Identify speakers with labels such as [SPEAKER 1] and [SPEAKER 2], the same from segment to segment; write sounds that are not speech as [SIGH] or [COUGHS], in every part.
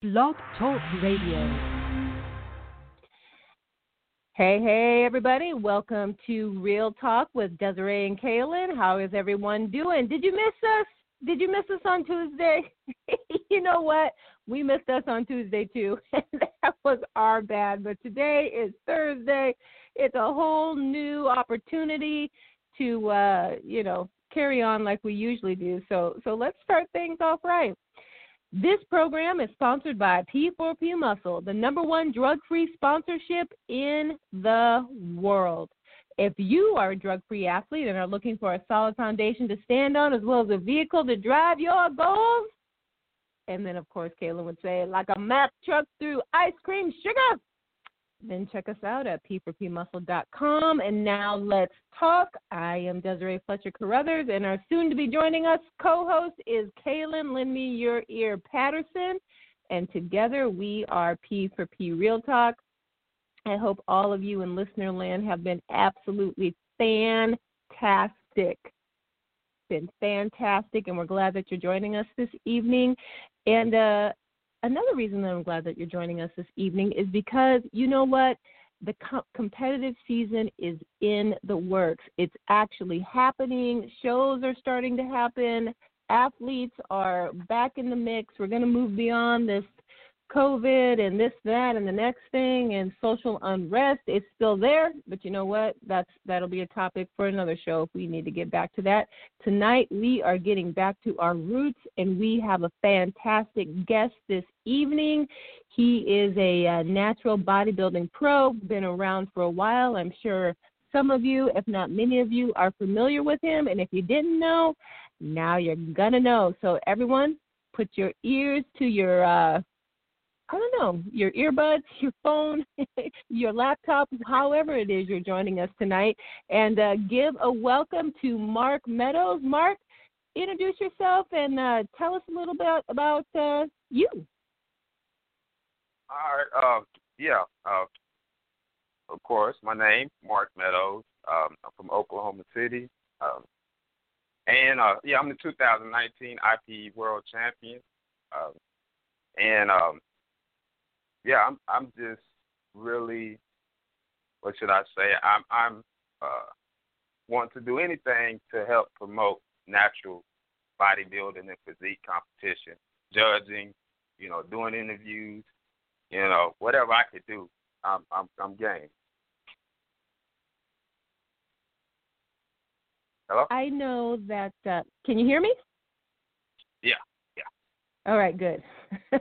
[SPEAKER 1] Blog Talk Radio.
[SPEAKER 2] Hey, hey, everybody. Welcome to Real Talk with Desiree and Kaelin. How is everyone doing? Did you miss us? Did you miss us on Tuesday? [LAUGHS] you know what? We missed us on Tuesday too. [LAUGHS] that was our bad. But today is Thursday. It's a whole new opportunity to, uh, you know, carry on like we usually do. So, so let's start things off right. This program is sponsored by P4P Muscle, the number one drug free sponsorship in the world. If you are a drug free athlete and are looking for a solid foundation to stand on as well as a vehicle to drive your goals, and then, of course, Kaelin would say, like a Mack truck through ice cream sugar, then check us out at p4pmuscle.com. And now let's talk. I am Desiree Fletcher Carruthers, and our soon to be joining us co host is Kaelin Lend Me Your Ear Patterson. And together we are P for P Real Talk. I hope all of you in listener land have been absolutely fantastic. Been fantastic, and we're glad that you're joining us this evening. And uh, another reason that I'm glad that you're joining us this evening is because you know what? The co- competitive season is in the works. It's actually happening. Shows are starting to happen. Athletes are back in the mix. We're going to move beyond this COVID and this, that, and the next thing, and social unrest. It's still there, but you know what? That's that'll be a topic for another show if we need to get back to that. Tonight we are getting back to our roots, and we have a fantastic guest this evening. He is a uh, natural bodybuilding pro, been around for a while. I'm sure some of you, if not many of you, are familiar with him, and if you didn't know, now you're gonna know. So everyone, put your ears to your uh, I don't know, your earbuds, your phone, [LAUGHS] your laptop, however it is you're joining us tonight, and uh, give a welcome to Mark Meadows. Mark, introduce yourself and uh, tell us a little bit about uh, you.
[SPEAKER 3] All right. Uh, yeah. Uh, of course, my name Mark Meadows. Um, I'm from Oklahoma City, um, and uh, yeah, I'm the 2019 IPE World Champion. Um, and um, yeah, I'm I'm just really what should I say? I'm I'm uh want to do anything to help promote natural bodybuilding and physique competition, judging, you know, doing interviews, you know, whatever I could do, I'm I'm I'm game. Hello?
[SPEAKER 2] I know that. Uh, can you hear me?
[SPEAKER 3] Yeah.
[SPEAKER 2] All right, good. [LAUGHS]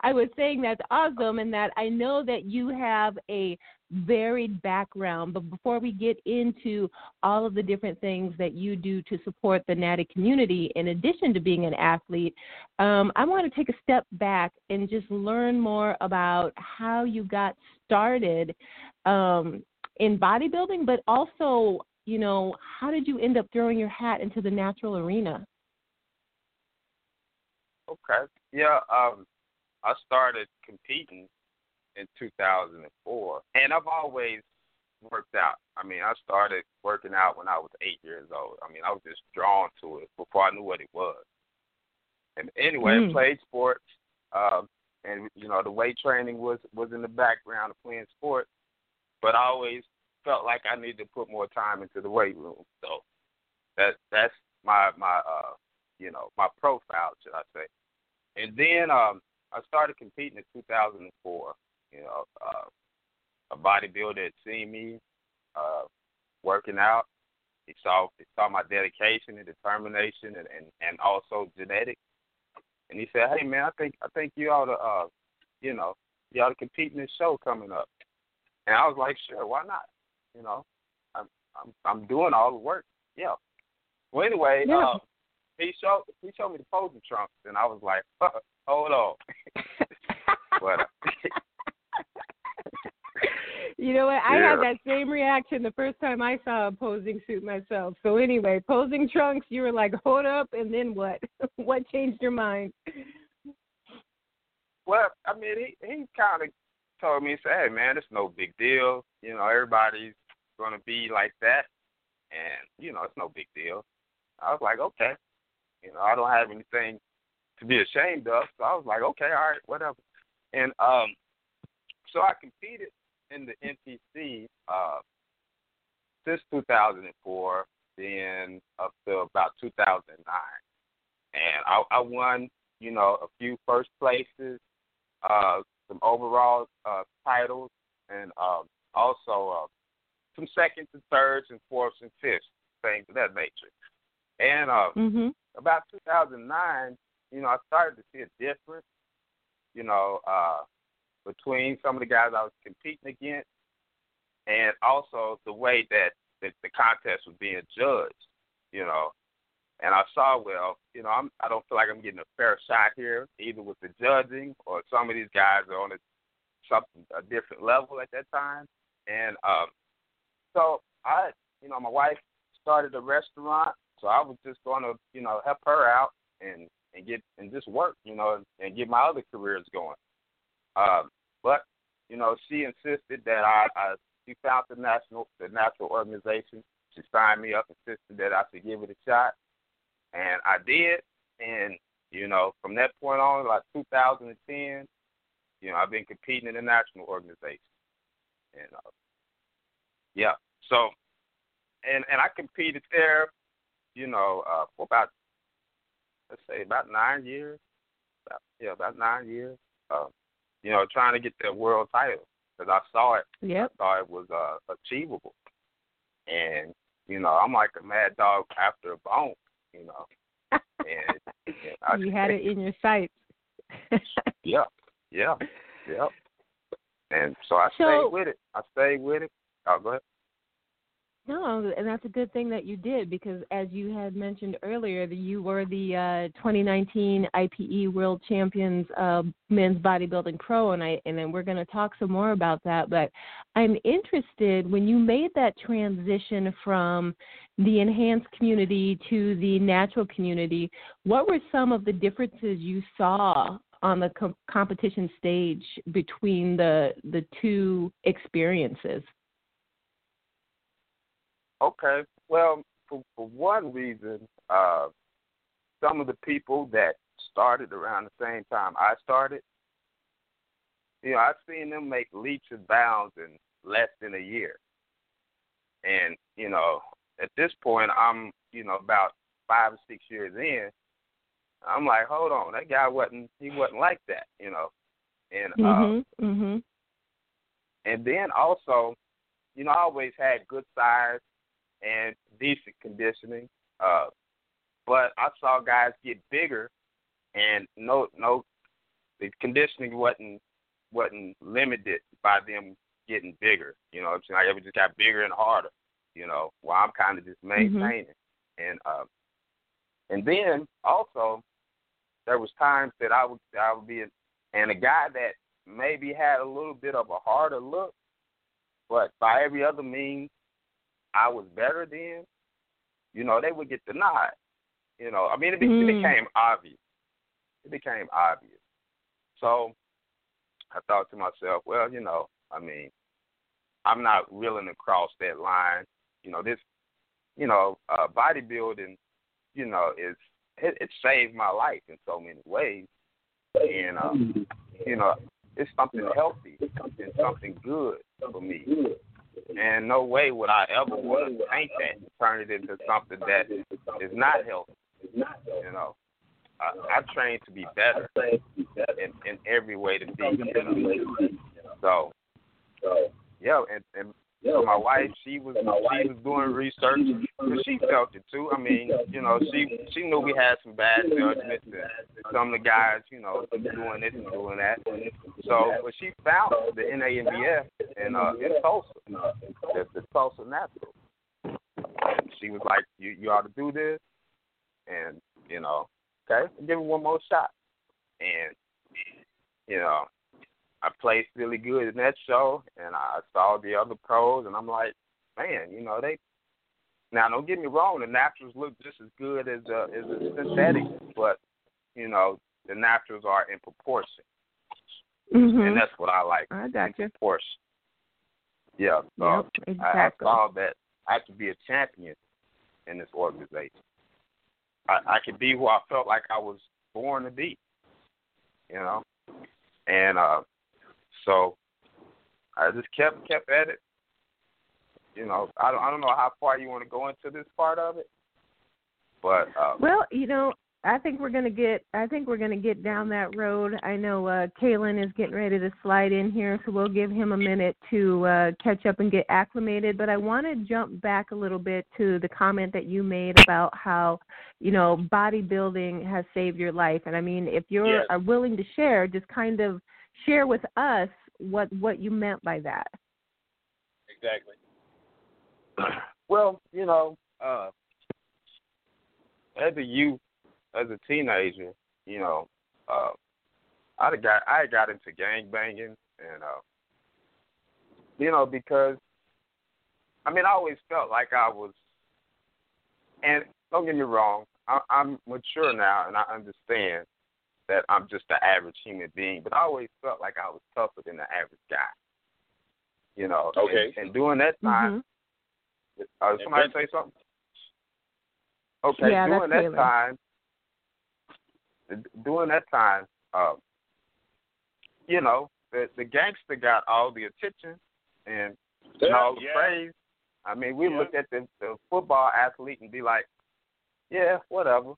[SPEAKER 2] I was saying that's awesome, and that I know that you have a varied background. But before we get into all of the different things that you do to support the Natty community, in addition to being an athlete, um, I want to take a step back and just learn more about how you got started um, in bodybuilding, but also, you know, how did you end up throwing your hat into the natural arena?
[SPEAKER 3] Okay. Yeah. Um, I started competing in 2004, and I've always worked out. I mean, I started working out when I was eight years old. I mean, I was just drawn to it before I knew what it was. And anyway, mm. I played sports, um, and you know, the weight training was was in the background of playing sports, but I always felt like I needed to put more time into the weight room. So that that's my my uh you know my profile, should I say? And then um, I started competing in 2004. You know, uh, a bodybuilder had seen me uh, working out. He saw he saw my dedication and determination, and, and and also genetics. And he said, "Hey man, I think I think you ought to, uh, you know, you ought to compete in this show coming up." And I was like, "Sure, why not?" You know, I'm I'm I'm doing all the work. Yeah. Well, anyway, yeah. Uh, he showed he showed me the posing trunks, and I was like, hold on. [LAUGHS] but, uh, [LAUGHS]
[SPEAKER 2] you know what? I
[SPEAKER 3] yeah.
[SPEAKER 2] had that same reaction the first time I saw a posing suit myself. So anyway, posing trunks, you were like, hold up, and then what? [LAUGHS] what changed your mind?
[SPEAKER 3] Well, I mean, he he kind of told me, he said, "Hey, man, it's no big deal. You know, everybody's gonna be like that, and you know, it's no big deal." I was like, "Okay." You know, I don't have anything to be ashamed of. So I was like, okay, all right, whatever. And um, so I competed in the NPC uh, since 2004, then up to about 2009, and I, I won, you know, a few first places, uh, some overall uh, titles, and um, also uh, some seconds and thirds and fourths and fifths, things of that nature. And uh,
[SPEAKER 2] mm-hmm.
[SPEAKER 3] About 2009, you know, I started to see a difference, you know, uh, between some of the guys I was competing against, and also the way that the, the contest was being judged, you know. And I saw, well, you know, I'm, I don't feel like I'm getting a fair shot here, either with the judging or some of these guys are on a something a different level at that time. And um, so I, you know, my wife started a restaurant, so I was just going to, you know, help her out and and get and just work, you know, and get my other careers going. Um, but you know, she insisted that I, I she found the national the natural organization. She signed me up, insisted that I should give it a shot, and I did. And you know, from that point on, like 2010, you know, I've been competing in the national organization, and uh, yeah, so and and I competed there, you know, uh, for about let's say about nine years. About, yeah, about nine years. Uh, you know, trying to get that world title because I saw it.
[SPEAKER 2] Yep.
[SPEAKER 3] I saw it was uh, achievable, and you know, I'm like a mad dog after a bone. You know, and, and I, [LAUGHS]
[SPEAKER 2] you had it in your sights. [LAUGHS]
[SPEAKER 3] yeah, yeah, yeah. And so I
[SPEAKER 2] so,
[SPEAKER 3] stayed with it. I stayed with it. Oh, go ahead.
[SPEAKER 2] No, and that's a good thing that you did because, as you had mentioned earlier, that you were the uh, 2019 IPE World Champions uh, Men's Bodybuilding Pro, and I and then we're going to talk some more about that. But I'm interested when you made that transition from the enhanced community to the natural community. What were some of the differences you saw on the com- competition stage between the the two experiences?
[SPEAKER 3] Okay. Well, for, for one reason, uh, some of the people that started around the same time I started, you know, I've seen them make leaps and bounds in less than a year. And, you know, at this point, I'm, you know, about five or six years in. I'm like, hold on, that guy wasn't, he wasn't like that, you know. And,
[SPEAKER 2] mhm, uh, mhm.
[SPEAKER 3] And then also, you know, I always had good size and decent conditioning. Uh, but I saw guys get bigger, and no, no, the conditioning wasn't wasn't limited by them getting bigger. You know, I'm saying like it just got bigger and harder. You know, while I'm kind of just mm-hmm. maintaining, mm-hmm. and uh, and then also there was times that I would I would be, and a guy that maybe had a little bit of a harder look, but by every other means I was better than, you know, they would get denied. You know, I mean, it, be, mm. it became obvious. It became obvious. So I thought to myself, well, you know, I mean, I'm not willing to cross that line. You know, this, you know, uh, bodybuilding, you know, is it, it saved my life in so many ways, and um, you know, it's something healthy, it's something something good for me. And no way would I ever want to paint that turn it into something that is not healthy. You know, I, I train to be better in, in every way to be. You know? So, yeah, and, and so my wife, she was she was doing research because she felt it too. I mean, you know, she she knew we had some bad judgments and some of the guys, you know, doing this and doing that. So, but she found the NANBF in uh in Tulsa, the, the Tulsa Natural. And she was like, "You you ought to do this," and you know, okay, give it one more shot. And you know, I played really good in that show, and I saw the other pros, and I'm like, man, you know they. Now, don't get me wrong, the naturals look just as good as uh, as a synthetic, but you know the naturals are in proportion,
[SPEAKER 2] mm-hmm.
[SPEAKER 3] and that's what I like.
[SPEAKER 2] I got
[SPEAKER 3] in
[SPEAKER 2] you.
[SPEAKER 3] Proportion. Yeah, so
[SPEAKER 2] yep, exactly.
[SPEAKER 3] I, I saw that I could be a champion in this organization. I, I could be who I felt like I was born to be. You know, and uh, so I just kept kept at it. You know, I don't I don't know how far you want to go into this part of it, but uh,
[SPEAKER 2] well, you know, I think we're gonna get. I think we're gonna get down that road. I know uh, Kaelin is getting ready to slide in here, so we'll give him a minute to uh, catch up and get acclimated. But I want to jump back a little bit to the comment that you made about how, you know, bodybuilding has saved your life. And I mean, if you're
[SPEAKER 4] yes.
[SPEAKER 2] are willing to share, just kind of share with us what what you meant by that.
[SPEAKER 4] Exactly. [CLEARS THROAT]
[SPEAKER 3] Well, you know, uh, as a youth as a teenager, you know, uh, I got I got into gang banging and uh, you know because I mean I always felt like I was, and don't get me wrong, I, I'm mature now and I understand that I'm just an average human being, but I always felt like I was tougher than the average guy. You know,
[SPEAKER 4] okay.
[SPEAKER 3] And, and during that time,
[SPEAKER 2] mm-hmm.
[SPEAKER 3] uh, somebody say something. Okay,
[SPEAKER 2] yeah,
[SPEAKER 3] during
[SPEAKER 2] that
[SPEAKER 3] Taylor. time, during that time, uh, you know, the the gangster got all the attention and
[SPEAKER 4] yeah,
[SPEAKER 3] all the
[SPEAKER 4] yeah.
[SPEAKER 3] praise. I mean, we
[SPEAKER 4] yeah.
[SPEAKER 3] look at the, the football athlete and be like, yeah, whatever.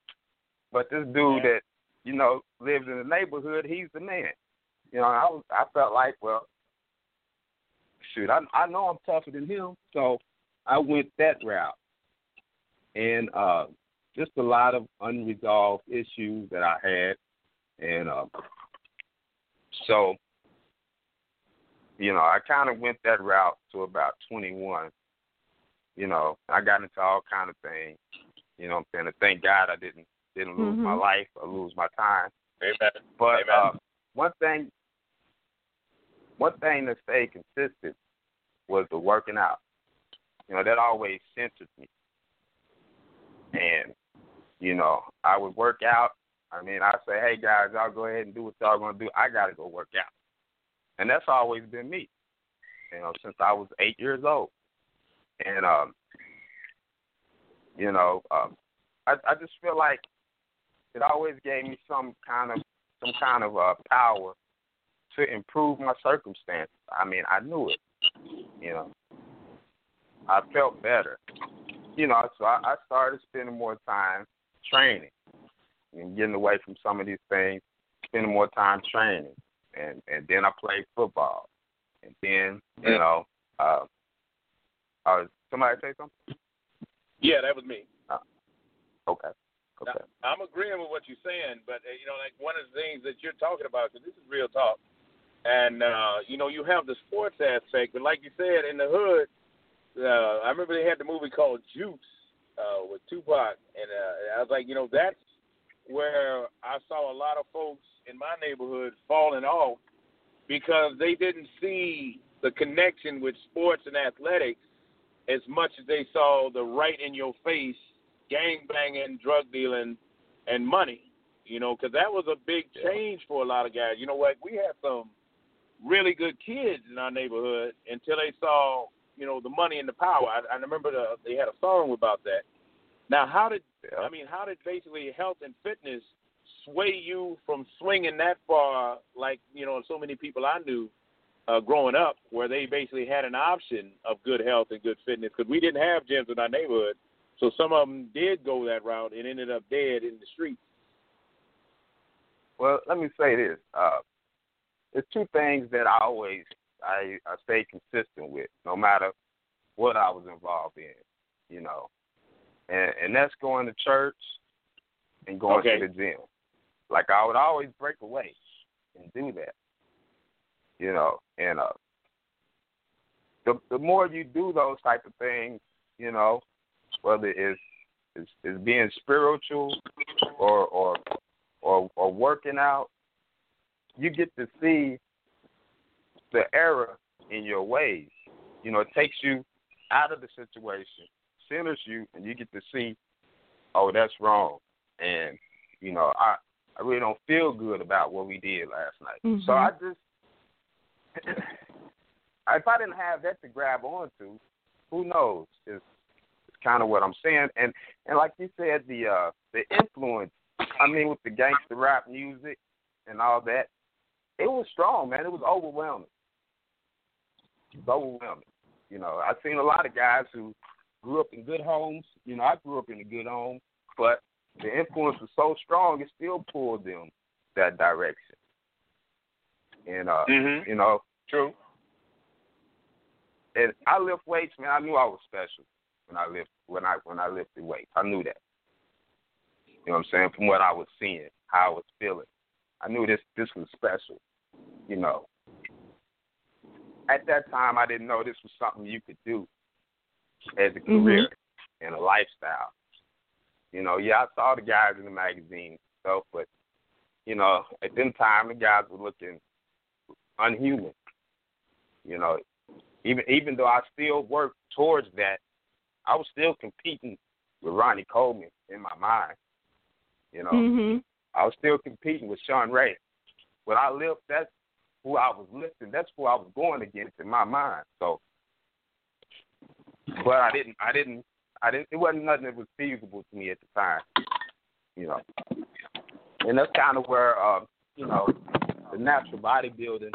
[SPEAKER 3] But this dude
[SPEAKER 4] yeah.
[SPEAKER 3] that you know lives in the neighborhood, he's the man. You know, I was I felt like, well, shoot, I I know I'm tougher than him, so I went that route. And uh just a lot of unresolved issues that I had, and uh, so you know I kind of went that route to about 21. You know, I got into all kind of things. You know, what I'm saying. And thank God I didn't didn't lose
[SPEAKER 2] mm-hmm.
[SPEAKER 3] my life or lose my time.
[SPEAKER 4] Amen.
[SPEAKER 3] But
[SPEAKER 4] Amen.
[SPEAKER 3] Uh, one thing, one thing that stayed consistent was the working out. You know, that always centered me. And you know, I would work out. I mean, I say, hey guys, y'all go ahead and do what y'all gonna do. I gotta go work out, and that's always been me. You know, since I was eight years old, and um, you know, um, I I just feel like it always gave me some kind of some kind of uh, power to improve my circumstances. I mean, I knew it. You know, I felt better. You know, so I, I started spending more time training and getting away from some of these things, spending more time training, and and then I played football, and then you know, uh, uh, somebody say something?
[SPEAKER 4] Yeah, that was me.
[SPEAKER 3] Uh, okay. Okay.
[SPEAKER 4] Now, I'm agreeing with what you're saying, but uh, you know, like one of the things that you're talking about, because this is real talk, and uh, you know, you have the sports aspect, but like you said, in the hood, uh, I remember they had the movie called Juice uh, with Tupac, and uh, I was like, you know, that's where I saw a lot of folks in my neighborhood falling off because they didn't see the connection with sports and athletics as much as they saw the right in your face gang banging, drug dealing, and money. You know, because that was a big change for a lot of guys. You know what? We had some really good kids in our neighborhood until they saw you know the money and the power. I, I remember the, they had a song about that. Now, how did I mean? How did basically health and fitness sway you from swinging that far? Like you know, so many people I knew uh, growing up, where they basically had an option of good health and good fitness because we didn't have gyms in our neighborhood. So some of them did go that route and ended up dead in the streets.
[SPEAKER 3] Well, let me say this. Uh, there's two things that I always I, I stay consistent with, no matter what I was involved in. You know, and and that's going to church and going
[SPEAKER 4] okay.
[SPEAKER 3] to the gym. Like I would always break away and do that. You know, and uh, the the more you do those type of things, you know, whether it's it's, it's being spiritual or or or or working out, you get to see the error in your ways. You know, it takes you out of the situation, centers you, and you get to see, oh, that's wrong. And, you know, I I really don't feel good about what we did last night.
[SPEAKER 2] Mm-hmm.
[SPEAKER 3] So I just [COUGHS] if I didn't have that to grab onto, who knows? Is kind of what I'm saying. And and like you said, the uh the influence I mean, with the gangster rap music and all that, it was strong, man. It was overwhelming. It was overwhelming. You know, I've seen a lot of guys who grew up in good homes. You know, I grew up in a good home, but the influence was so strong it still pulled them that direction. And uh,
[SPEAKER 4] mm-hmm.
[SPEAKER 3] you know,
[SPEAKER 4] true.
[SPEAKER 3] And I lift weights, man. I knew I was special when I lift when I when I lifted weights. I knew that. You know what I'm saying? From what I was seeing, how I was feeling, I knew this this was special. You know. At that time, I didn't know this was something you could do as a
[SPEAKER 2] Mm-hmm.
[SPEAKER 3] career and a lifestyle. You know, yeah, I saw the guys in the magazine and stuff, but you know, at them time the guys were looking unhuman. You know, even even though I still worked towards that, I was still competing with Ronnie Coleman in my mind. You know,
[SPEAKER 2] Mhm.
[SPEAKER 3] I was still competing with Shawn Ray. When I lived, that's who I was lifting. That's who I was going against in my mind. So, but I didn't. I didn't. I didn't. It wasn't nothing that was feasible to me at the time. You know, and that's kind of where uh, you know the natural bodybuilding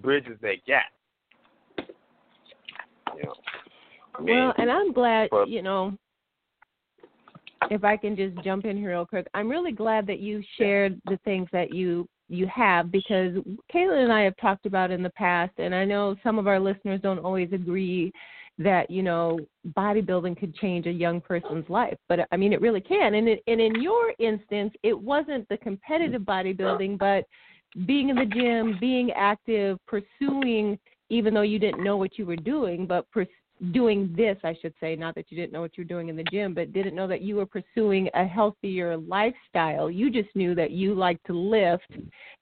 [SPEAKER 3] bridges that gap. You know. I mean,
[SPEAKER 2] Well, and I'm glad,
[SPEAKER 3] but-
[SPEAKER 2] you know, if I can just jump in here real quick, I'm really glad that you shared the things that you you have because Kayla and I have talked about in the past, and I know some of our listeners don't always agree that you know bodybuilding could change a young person's life, but I mean it really can. And it, and in your instance, it wasn't the competitive bodybuilding, but being in the gym, being active, pursuing, even though you didn't know what you were doing, but pers- doing this, I should say, not that you didn't know what you were doing in the gym, but didn't know that you were pursuing a healthier lifestyle. You just knew that you liked to lift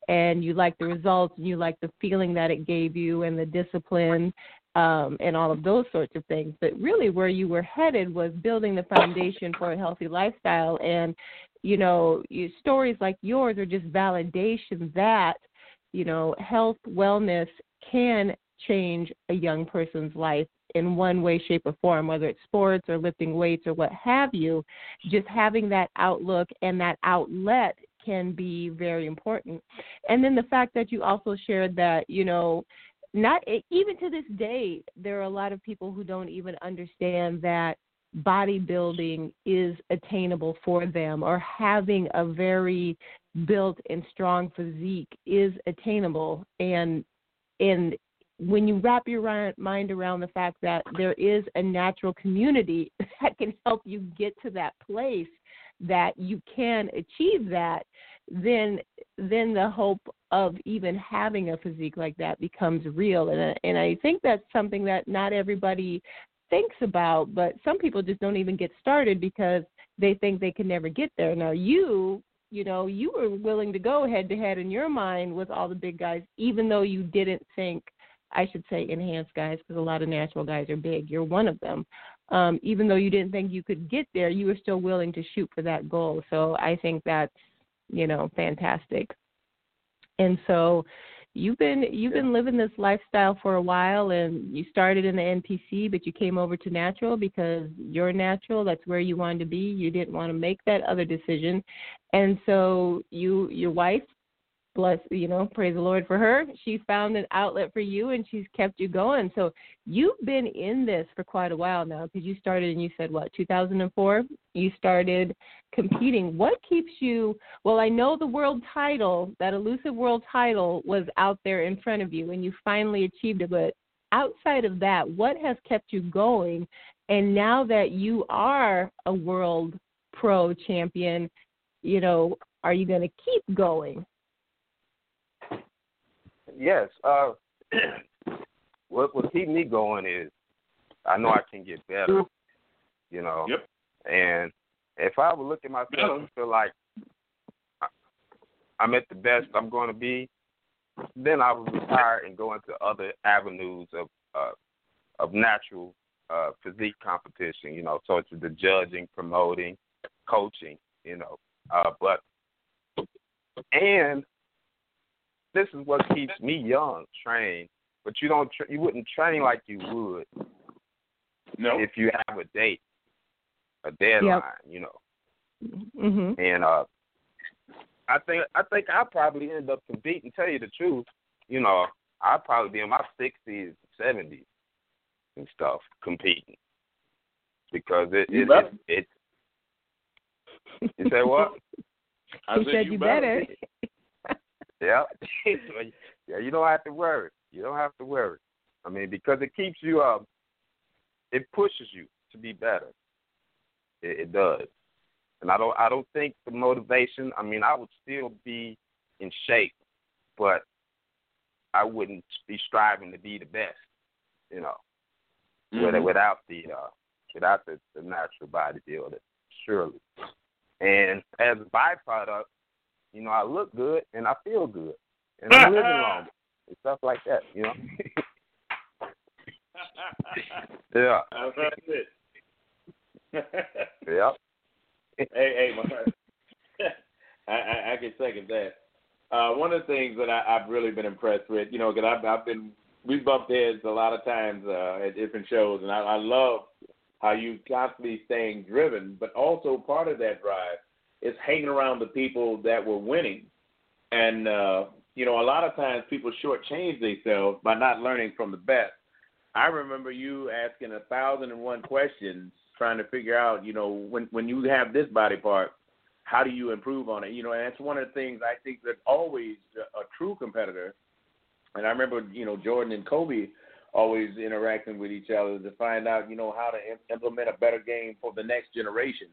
[SPEAKER 2] and you liked the results and you liked the feeling that it gave you and the discipline um, and all of those sorts of things. But really, where you were headed was building the foundation for a healthy lifestyle. And, you know, you, stories like yours are just validation that, you know, health, wellness can change a young person's life in one way, shape, or form, whether it's sports or lifting weights or what have you. Just having that outlook and that outlet can be very important. And then the fact that you also shared that, you know, not even to this day, there are a lot of people who don't even understand that bodybuilding is attainable for them or having a very built and strong physique is attainable and and when you wrap your mind around the fact that there is a natural community [LAUGHS] that can help you get to that place that you can achieve that then then the hope of even having a physique like that becomes real. And uh, and I think that's something that not everybody thinks about but some people just don't even get started because they think they can never get there. Now you you know you were willing to go head to head in your mind with all the big guys even though you didn't think I should say enhanced guys because a lot of natural guys are big. You're one of them. Um, even though you didn't think you could get there, you were still willing to shoot for that goal. So I think that's you know fantastic. And so you've been you've been living this lifestyle for a while, and you started in the NPC, but you came over to natural because you're natural. That's where you wanted to be. You didn't want to make that other decision, and so you your wife bless you know praise the lord for her. She found an outlet for you and she's kept you going. So you've been in this for quite a while now because you started and you said what 2004 you started competing. What keeps you well i know the world title that elusive world title was out there in front of you and you finally achieved it but outside of that what has kept you going? And now that you are a world pro champion you know are you going to keep going
[SPEAKER 3] yes. Uh, [CLEARS THROAT] what what keep me going is I know I can get better. You know.
[SPEAKER 4] Yep.
[SPEAKER 3] And if I would look at myself and feel like I- I'm at the best I'm going to be, then I would retire and go into other avenues of uh, of natural uh, physique competition. You know, so it's the judging, promoting, coaching. You know, uh, but and this is what keeps me young, trained. But you don't, tra- you wouldn't train like you would
[SPEAKER 4] No.
[SPEAKER 3] if you have a date, a deadline. You know,
[SPEAKER 2] Mhm.
[SPEAKER 3] And uh, I think I think I probably end up competing. Tell you the truth, you know, I'd probably be in my sixties, seventies, and stuff competing because it
[SPEAKER 4] You
[SPEAKER 3] it,
[SPEAKER 4] better.
[SPEAKER 3] it, it you say what?
[SPEAKER 4] I [LAUGHS]
[SPEAKER 2] he said
[SPEAKER 4] you
[SPEAKER 2] you
[SPEAKER 4] better.
[SPEAKER 2] better.
[SPEAKER 3] Yeah. [LAUGHS] yeah, you don't have to worry. You don't have to worry. I mean, because it keeps you um it pushes you to be better. It, it does. And I don't I don't think the motivation I mean I would still be in shape, but I wouldn't be striving to be the best, you know.
[SPEAKER 4] Mhm.
[SPEAKER 3] without the uh without the, the natural bodybuilder, surely. And as a byproduct, you know, I look good and I feel good. And I'm living [LAUGHS] longer and stuff like that, you know. [LAUGHS] yeah.
[SPEAKER 4] That's it.
[SPEAKER 3] Yeah. [LAUGHS]
[SPEAKER 4] hey, hey, my I, I, I can second that. Uh, one of the things that I, I've really been impressed with, you know, because I've, I've been we bumped heads a lot of times uh, at different shows, and I, I love how you constantly staying driven, but also part of that drive is hanging around the people that were winning, and uh, you know, a lot of times people shortchange themselves by not learning from the best. I remember you asking a thousand and one questions, trying to figure out, you know, when when you have this body part, how do you improve on it? You know, and that's one of the things I think that always a, a true competitor. And I remember, you know, Jordan and Kobe always interacting with each other to find out, you know, how to implement a better game for the next generation.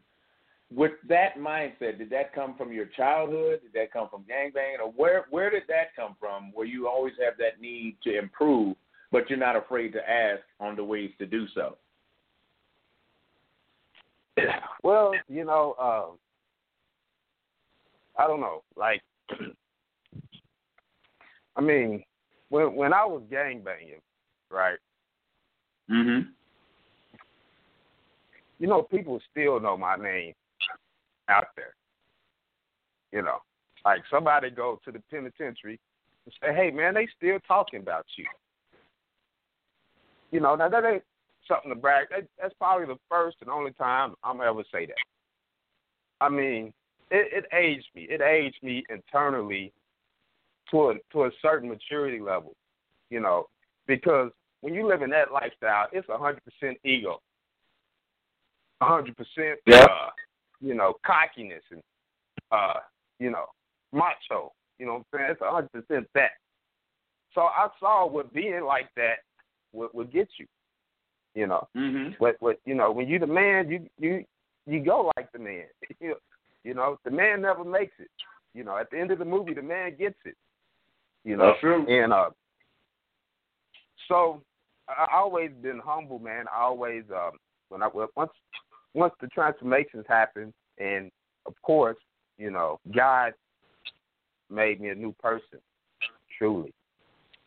[SPEAKER 4] With that mindset, did that come from your childhood? Did that come from gangbanging, or where where did that come from? Where you always have that need to improve, but you're not afraid to ask on the ways to do so. [SIGHS]
[SPEAKER 3] Well, you know, uh, I don't know. Like, [CLEARS THROAT] I mean, when when I was gangbanging, right?
[SPEAKER 4] Mm-hmm.
[SPEAKER 3] You know, people still know my name out there. You know, like somebody go to the penitentiary and say, "Hey, man, they still talking about you." You know, now that ain't something to brag. That, that's probably the first and only time I'm ever say that. I mean, it, it aged me. It aged me internally to a to a certain maturity level. You know, because when you live in that lifestyle, it's a hundred percent ego, a hundred percent,
[SPEAKER 4] Yeah.
[SPEAKER 3] uh, you know, cockiness and uh, you know, macho. You know what I'm saying? It's a hundred percent that. So I saw what being like that would, would get you. You know,
[SPEAKER 4] Mm-hmm.
[SPEAKER 3] but what you know, when you the man, you you you go like the man. [LAUGHS] You know, the man never makes it. You know, at the end of the movie, the man gets it. You know,
[SPEAKER 4] That's true.
[SPEAKER 3] and uh, so I always been humble, man. I always um when I once once the transformations happened, and of course, you know, God made me a new person, truly.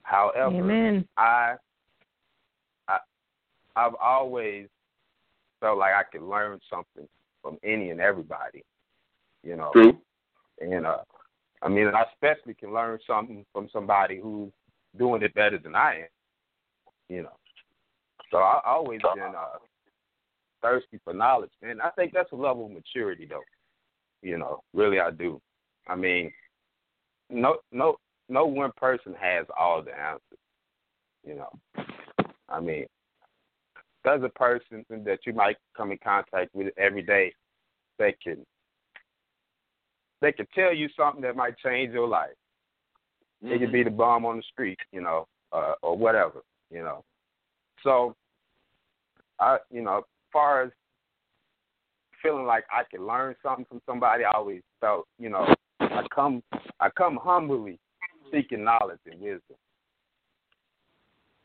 [SPEAKER 3] However,
[SPEAKER 2] Amen.
[SPEAKER 3] I, I, I've always felt like I could learn something from any and everybody, you know.
[SPEAKER 4] True.
[SPEAKER 3] And uh, I mean, I especially can learn something from somebody who's doing it better than I am, you know. So I I always been uh, thirsty for knowledge, and I think that's a level of maturity, though. You know, really, I do. I mean, no, no, no one person has all the answers. You know, I mean, there's a person that you might come in contact with every day that can they can tell you something that might change your life. It could be the bomb on the street, you know, uh, or whatever, you know. So, I, you know, far as feeling like I could learn something from somebody, I always felt, you know, I come, I come humbly seeking knowledge and wisdom,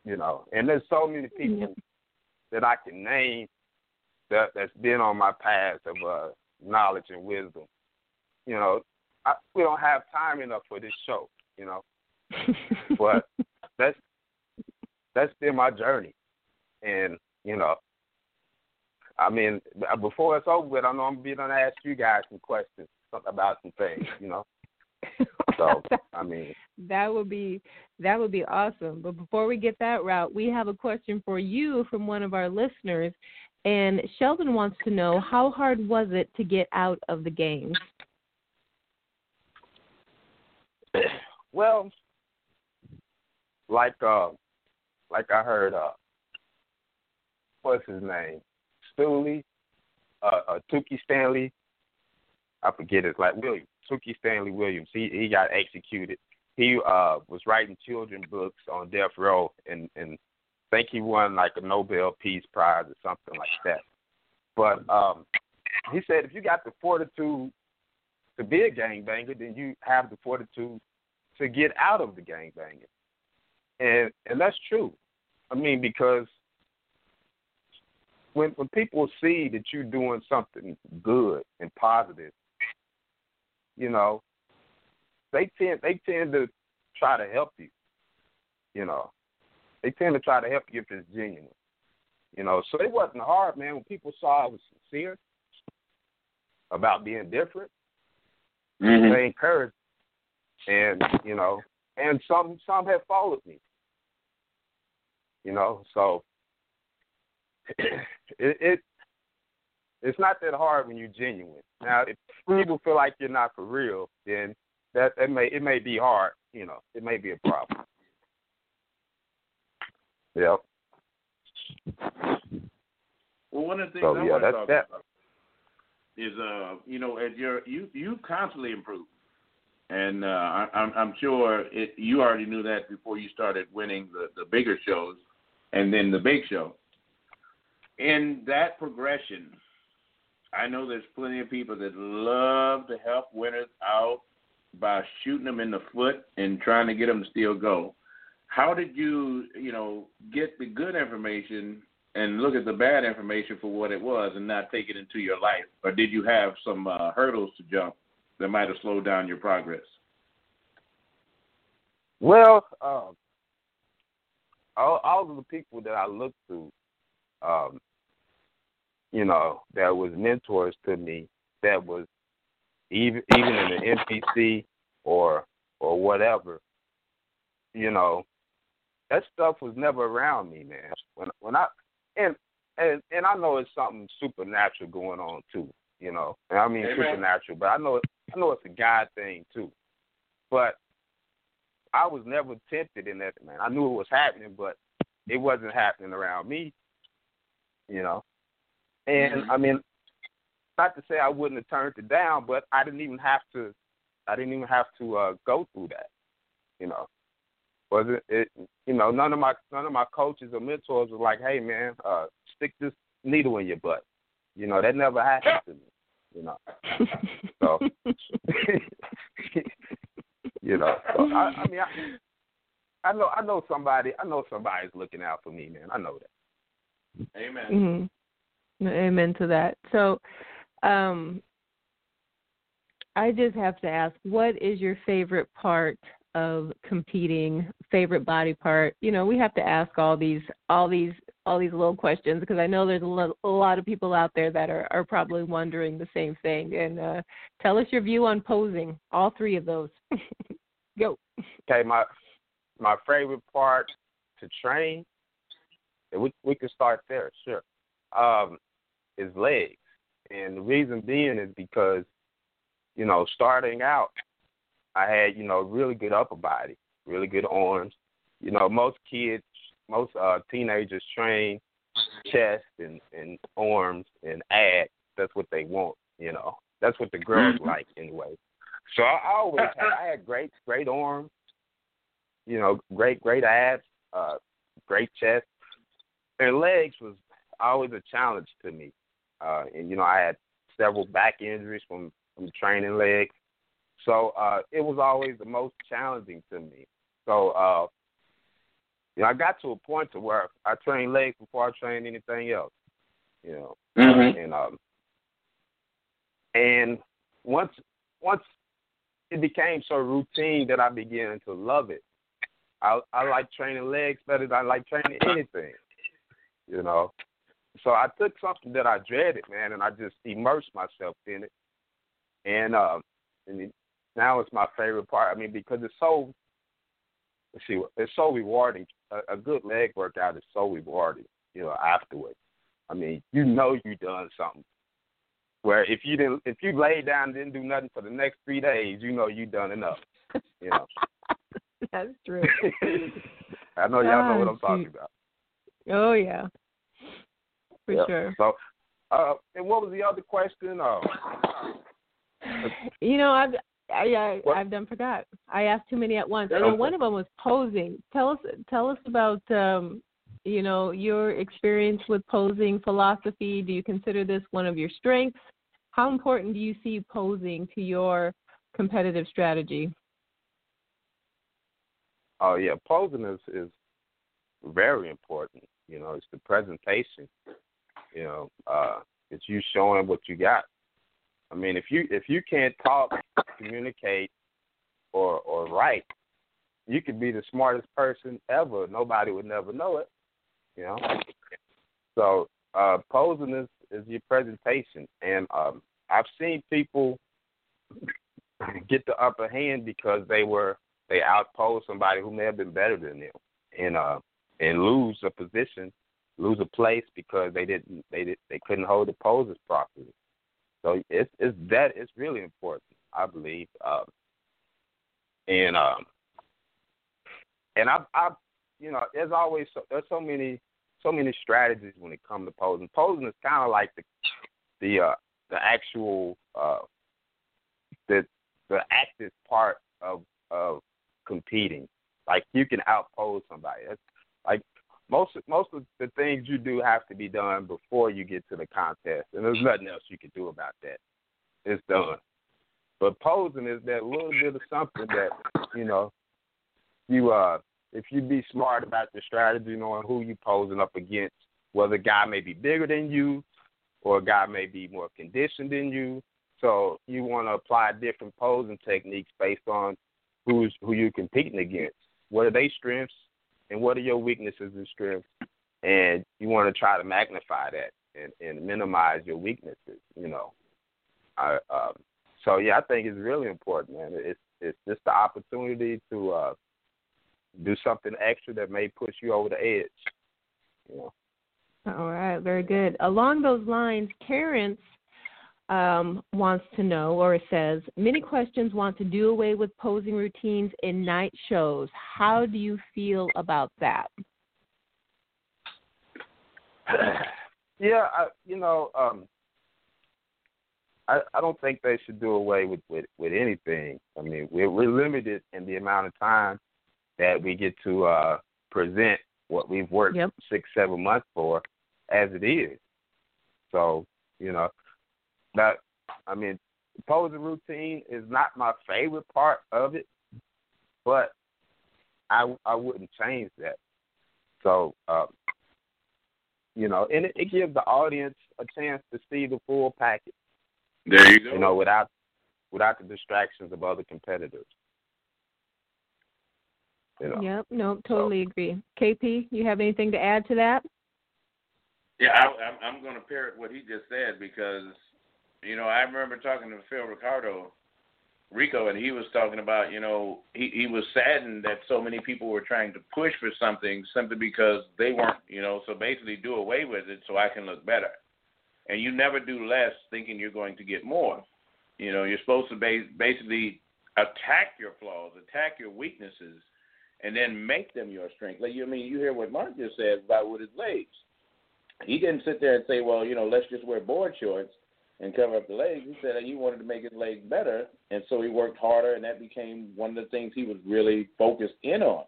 [SPEAKER 3] you know. And there's so many people that I can name that that's been on my path of uh, knowledge and wisdom. You know, I, we don't have time enough for this show, you know [LAUGHS] but that's that's been my journey, and you know, I mean, before it's over with, I know I'm gonna be gonna ask you guys some questions about some things, you know. [LAUGHS] So I mean,
[SPEAKER 2] that would be that would be awesome. But before we get that route, we have a question for you from one of our listeners, And Sheldon wants to know how hard was it to get out of the game? [CLEARS THROAT]
[SPEAKER 3] Well, like uh, like I heard uh, what's his name, Stooley, uh, uh, Tookie Stanley. I forget it. Like Williams, Tookie Stanley Williams. He he got executed. He uh was writing children books on death row, and and I think he won like a Nobel Peace Prize or something like that. But um, he said if you got the fortitude to be a gangbanger, then you have the fortitude to get out of the gangbanging. And and that's true. I mean, because when when people see that you're doing something good and positive, you know, they tend they tend to try to help you. You know, they tend to try to help you if it's genuine. You know, so it wasn't hard, man. When people saw I was sincere about being different,
[SPEAKER 4] Mm-hmm.
[SPEAKER 3] they encouraged, and you know, and some some have followed me. You know, so [COUGHS] it, it it's not that hard when you're genuine. Now, if people feel like you're not for real, then that it may it may be hard. You know, it may be a problem. Yep.
[SPEAKER 4] Well, one of the things
[SPEAKER 3] So
[SPEAKER 4] I
[SPEAKER 3] yeah,
[SPEAKER 4] want to talk
[SPEAKER 3] that.
[SPEAKER 4] about is, uh, you know, as you're you you constantly improve, and uh, I, I'm I'm sure it, you already knew that before you started winning the the bigger shows, and then the big show. In that progression, I know there's plenty of people that love to help winners out by shooting them in the foot and trying to get them to still go. How did you, you know, get the good information and look at the bad information for what it was and not take it into your life? Or did you have some uh, hurdles to jump that might have slowed down your progress?
[SPEAKER 3] Well, um, all, all of the people that I looked to, um, you know, that was mentors to me, that was even even in the NPC or or whatever, you know, that stuff was never around me, man. When when I and and and I know it's something supernatural going on too, you know. And I mean
[SPEAKER 4] Amen.
[SPEAKER 3] supernatural, but I know I know it's a God thing too. But I was never tempted in that, man. I knew it was happening, but it wasn't happening around me, you know. And
[SPEAKER 4] Mhm.
[SPEAKER 3] I mean, not to say I wouldn't have turned it down, but I didn't even have to. I didn't even have to uh, go through that, you know. Was it, it? You know, none of my none of my coaches or mentors were like, "Hey, man, uh, stick this needle in your butt." You know, that never happened to me. You know, so [LAUGHS] you know. So I, I mean, I, I know I know somebody. I know somebody's looking out for me, man. I know that.
[SPEAKER 4] Amen.
[SPEAKER 2] hmm Amen to that. So, um, I just have to ask, what is your favorite part of competing? Favorite body part? You know, we have to ask all these, all these, all these little questions because I know there's a, lo- a lot of people out there that are are probably wondering the same thing. And uh, tell us your view on posing. All three of those. [LAUGHS] Go.
[SPEAKER 3] Okay, my my favorite part to train. We we can start there, sure. Um, is legs, and the reason being is because, you know, starting out, I had you know really good upper body, really good arms. You know, most kids, most uh, teenagers train chest and and arms and abs. That's what they want. You know, that's what the girls like anyway. So I, I always had, I had great great arms, you know, great great abs, uh, great chest, and legs was always a challenge to me. Uh, and you know, I had several back injuries from from training legs, so uh, it was always the most challenging to me. So uh, you know, I got to a point to where I trained legs before I trained anything else. You know,
[SPEAKER 4] Mhm.
[SPEAKER 3] and um, and once once it became so routine that I began to love it. I I like training legs better than I like training anything. You know. So I took something that I dreaded, man, and I just immersed myself in it. And um and now it's my favorite part. I mean, because it's so let's see, it's so rewarding. A, a good leg workout is so rewarding, you know, afterwards. I mean, you know you done something. Where if you didn't, if you laid down and didn't do nothing for the next three days, you know you done enough. You know. [LAUGHS]
[SPEAKER 2] That's true. [LAUGHS]
[SPEAKER 3] I know y'all know what I'm talking about.
[SPEAKER 2] Oh yeah, for
[SPEAKER 3] yeah.
[SPEAKER 2] sure.
[SPEAKER 3] So, uh, and what was the other question? Uh,
[SPEAKER 2] you know, I've I, I I've done forgot. I asked too many at once. I know
[SPEAKER 3] Okay.
[SPEAKER 2] one of them was posing. Tell us tell us about um, you know your experience with posing philosophy. Do you consider this one of your strengths? How important do you see posing to your competitive strategy?
[SPEAKER 3] Oh yeah, posing is is very important. You know, it's the presentation. You know, uh, it's you showing what you got. I mean, if you if you can't talk, communicate, or or write, you could be the smartest person ever. Nobody would never know it. You know. So uh, posing is is your presentation, and um, I've seen people [COUGHS] get the upper hand because they were they outposed somebody who may have been better than them, and uh, and lose a position, lose a place because they didn't they did they couldn't hold the poses properly. So it's it's that it's really important, I believe. Um, and um, and I I you know there's always so, there's so many so many strategies when it comes to posing. Posing is kind of like the the uh, the actual uh, the the active part of of competing. Like you can outpose somebody. That's like most most of the things you do have to be done before you get to the contest, and there's nothing else you can do about that. It's done. But posing is that little bit of something that you know you uh if you be smart about your strategy, knowing who you posing up against, whether a guy may be bigger than you or a guy may be more conditioned than you. So you want to apply different posing techniques based on who's who you're competing against. What are their strengths and what are your weaknesses and strengths? And you want to try to magnify that and, and minimize your weaknesses. You know. I, um, so yeah, I think it's really important, man. It's it's just the opportunity to uh, do something extra that may push you over the edge. You know.
[SPEAKER 2] All right, very good. Along those lines, Terrence um, wants to know, or says, many questions want to do away with posing routines in night shows. How do you feel about that? [CLEARS THROAT]
[SPEAKER 3] yeah, I, you know, um, I I don't think they should do away with with with anything. I mean, we're we're limited in the amount of time that we get to uh present what we've worked
[SPEAKER 2] Yep.
[SPEAKER 3] six seven months for, as it is. So you know, that I mean, posing routine is not my favorite part of it, but I I wouldn't change that. So, uh, you know, and it, it gives the audience a chance to see the full package.
[SPEAKER 4] There you go.
[SPEAKER 3] You know, without without the distractions of other competitors. You know.
[SPEAKER 2] Yep, no, totally agree. KP, you have anything to add to that?
[SPEAKER 4] Yeah, I, I'm, I'm going to parrot what he just said because, you know, I remember talking to Phil Ricardo, Rico, and he was talking about, you know, he, he was saddened that so many people were trying to push for something simply because they weren't, you know, so basically do away with it so I can look better. And you never do less thinking you're going to get more. You know, you're supposed to ba- basically attack your flaws, attack your weaknesses, and then make them your strength. Like you I mean, you hear what Mark just said about with his legs. He didn't sit there and say, well, you know, let's just wear board shorts and cover up the legs. He said that he wanted to make his legs better, and so he worked harder, and that became one of the things he was really focused in on.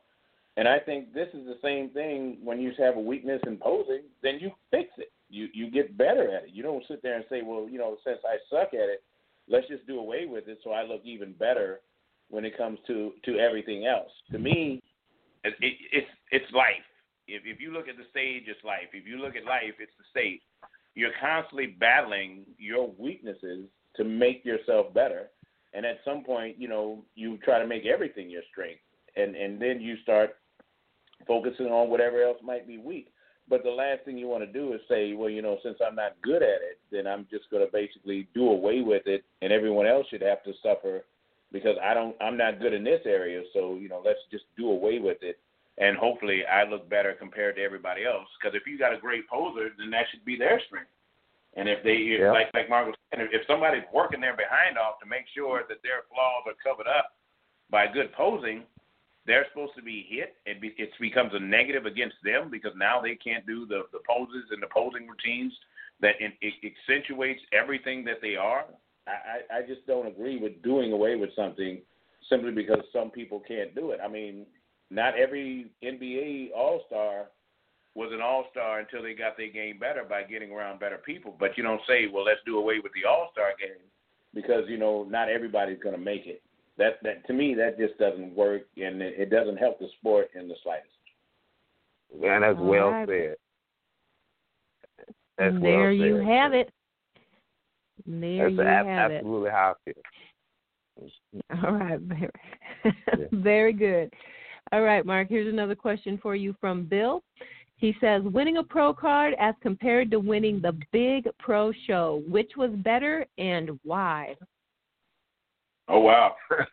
[SPEAKER 4] And I think this is the same thing when you have a weakness in posing, then you fix it. You you get better at it. You don't sit there and say, well, you know, since I suck at it, let's just do away with it so I look even better when it comes to to everything else. To me, it, it, it's it's life. If if you look at the stage, it's life. If you look at life, it's the stage. You're constantly battling your weaknesses to make yourself better, and at some point, you know, you try to make everything your strength, and and then you start focusing on whatever else might be weak. But the last thing you want to do is say, well, you know, since I'm not good at it, then I'm just going to basically do away with it, and everyone else should have to suffer because I don't, I'm not good in this area. So you know, let's just do away with it. And hopefully I look better compared to everybody else. Because if you got a great poser, then that should be their strength. And if they,
[SPEAKER 3] Yeah.
[SPEAKER 4] like like Mark was saying, if somebody's working their behind off to make sure that their flaws are covered up by good posing, they're supposed to be hit. It, be, it becomes a negative against them because now they can't do the the poses and the posing routines that it, it accentuates everything that they are. I, I I just don't agree with doing away with something simply because some people can't do it. I mean, not every NBA All Star was an All Star until they got their game better by getting around better people. But you don't say, well, let's do away with the All Star game because you know not everybody's going to make it. That that to me that just doesn't work and it, it doesn't help the sport in the slightest.
[SPEAKER 3] Man, that's
[SPEAKER 2] All
[SPEAKER 3] well
[SPEAKER 2] right.
[SPEAKER 3] said. That's well
[SPEAKER 2] there you
[SPEAKER 3] said.
[SPEAKER 2] have it. There
[SPEAKER 3] That's
[SPEAKER 2] you
[SPEAKER 3] ab-
[SPEAKER 2] have it.
[SPEAKER 3] absolutely how I feel.
[SPEAKER 2] All right, very,
[SPEAKER 3] Yeah. [LAUGHS]
[SPEAKER 2] very good. All right, Mark. Here's another question for you from Bill. He says, "Winning a pro card as compared to winning the big pro show, which was better and why?"
[SPEAKER 4] Oh wow! [LAUGHS]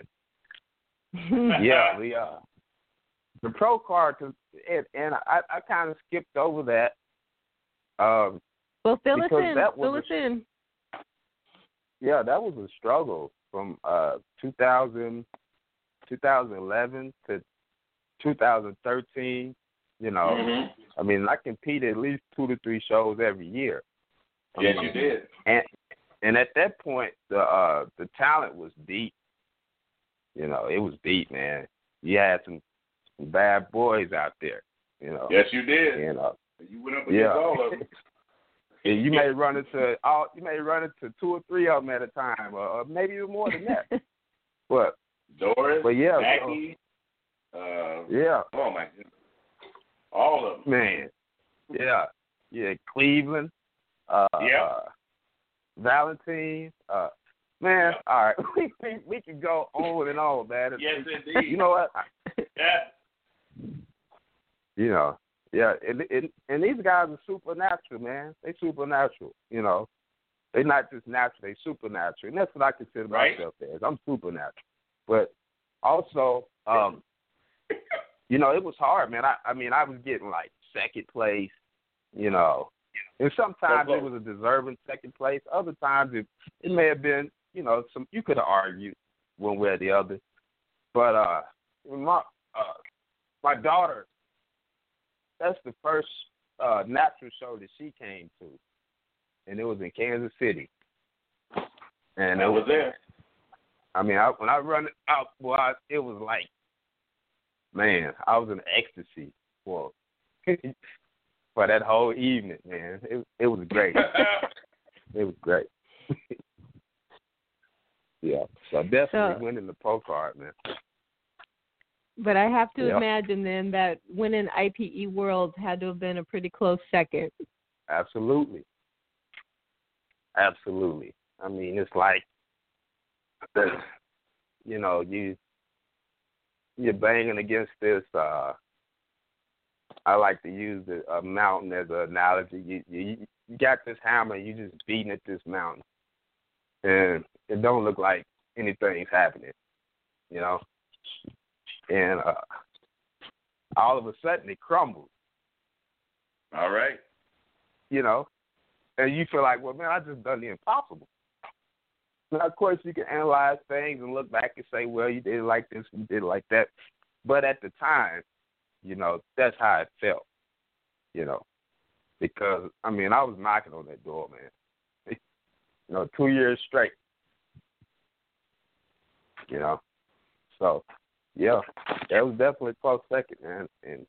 [SPEAKER 3] yeah, the uh, the pro card, to, and, and I, I kind of skipped over that. Um,
[SPEAKER 2] well, fill us in.
[SPEAKER 3] that was
[SPEAKER 2] Fill
[SPEAKER 3] a-
[SPEAKER 2] us in.
[SPEAKER 3] yeah, that was a struggle from uh 2000, 2011 to 2013. You know,
[SPEAKER 4] Mhm.
[SPEAKER 3] I mean, I competed at least two to three shows every year. I
[SPEAKER 4] Yes,
[SPEAKER 3] mean,
[SPEAKER 4] you did.
[SPEAKER 3] And and at that point, the uh the talent was deep. You know, it was deep, man. You had some, some bad boys out there. You know,
[SPEAKER 4] Yes, you did.
[SPEAKER 3] you know,
[SPEAKER 4] You went up against
[SPEAKER 3] yeah.
[SPEAKER 4] all of them.
[SPEAKER 3] And [LAUGHS] [LAUGHS] you may run into all you may run into two or three of them at a time, or, or maybe even more than that. [LAUGHS] But
[SPEAKER 4] Doris,
[SPEAKER 3] But yeah,
[SPEAKER 4] Mackie, uh,
[SPEAKER 3] yeah,
[SPEAKER 4] oh my goodness, all of them.
[SPEAKER 3] man, yeah, yeah, Cleveland, uh,
[SPEAKER 4] Yeah.
[SPEAKER 3] uh Valentine, uh, man. All right, [LAUGHS] we we, we can go on and on, man.
[SPEAKER 4] Yes, indeed.
[SPEAKER 3] You know what?
[SPEAKER 4] Yeah. [LAUGHS] [LAUGHS]
[SPEAKER 3] You know, yeah, and, and and these guys are supernatural, man. They supernatural. You know, they're not just natural; they supernatural, and that's what I consider
[SPEAKER 4] Right.
[SPEAKER 3] myself as. I'm supernatural, but also, um, you know, it was hard, man. I I mean, I was getting like second place, you know, and sometimes it was a deserving second place. Other times it it may have been, you know, some you could have argued one way or the other, but uh, my uh, my daughter that's the first uh natural show that she came to, and it was in Kansas City. And
[SPEAKER 4] I
[SPEAKER 3] it
[SPEAKER 4] was there.
[SPEAKER 3] I mean, I, when I run it out, well, I, it was like, man, I was in ecstasy for [LAUGHS] for that whole evening, man. It it was great. [LAUGHS] it was great. [LAUGHS] yeah, so definitely
[SPEAKER 2] So-
[SPEAKER 3] winning the pro card, man.
[SPEAKER 2] But I have to
[SPEAKER 3] Yep.
[SPEAKER 2] imagine then that winning IPE Worlds had to have been a pretty close second.
[SPEAKER 3] Absolutely. Absolutely. I mean, it's like, [CLEARS THROAT] you know, you you're banging against this. uh I like to use the, a mountain as an analogy. You, you you got this hammer, you just beating at this mountain, and it don't look like anything's happening, you know. And uh all of a sudden, it crumbles.
[SPEAKER 4] All right.
[SPEAKER 3] you know, and you feel like, well, man, I just done the impossible. Now, of course, you can analyze things and look back and say, well, you did it like this, you did it like that. But at the time, you know, that's how it felt, you know, because, I mean, I was knocking on that door, man. [LAUGHS] You know, two years straight, you know. So, yeah, that was definitely a close second, man. And,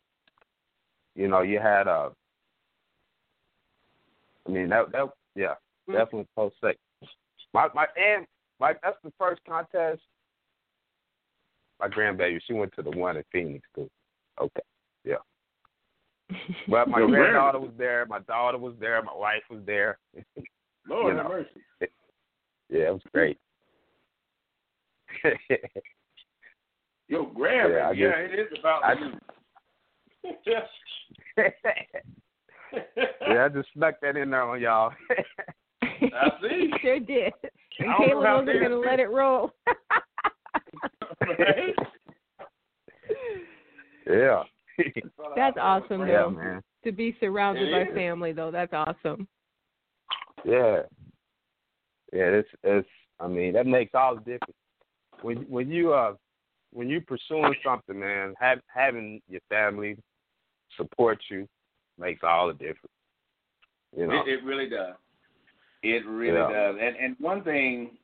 [SPEAKER 3] you know, you had, uh, I mean that that yeah, definitely close second. My my and my that's the first contest. My grandbaby, she went to the one in Phoenix too. Okay. Yeah. [LAUGHS] But my
[SPEAKER 4] Your
[SPEAKER 3] granddaughter was there, my daughter was there, my wife was there. [LAUGHS]
[SPEAKER 4] Lord
[SPEAKER 3] You
[SPEAKER 4] have
[SPEAKER 3] know.
[SPEAKER 4] mercy. [LAUGHS]
[SPEAKER 3] yeah, it was great.
[SPEAKER 4] Your grandma,
[SPEAKER 3] Yeah, I
[SPEAKER 4] yeah,
[SPEAKER 3] just-
[SPEAKER 4] it is about
[SPEAKER 3] I-
[SPEAKER 4] you.
[SPEAKER 3] yeah, I just snuck that in there on y'all.
[SPEAKER 4] I [LAUGHS] see.
[SPEAKER 2] sure did. And
[SPEAKER 4] I
[SPEAKER 2] Caleb wasn't going to let it roll. [LAUGHS]
[SPEAKER 4] Right?
[SPEAKER 3] yeah.
[SPEAKER 2] That's awesome,
[SPEAKER 3] yeah,
[SPEAKER 2] though.
[SPEAKER 3] man.
[SPEAKER 2] To be surrounded
[SPEAKER 4] It
[SPEAKER 2] by
[SPEAKER 4] is.
[SPEAKER 2] family, though, that's awesome.
[SPEAKER 3] Yeah. Yeah, it's it's I mean, that makes all the difference. When when you uh when you pursuing something, man, have having your family support you makes all the difference. You know.
[SPEAKER 4] It, it really does. It really
[SPEAKER 3] Yeah.
[SPEAKER 4] does. And and one thing,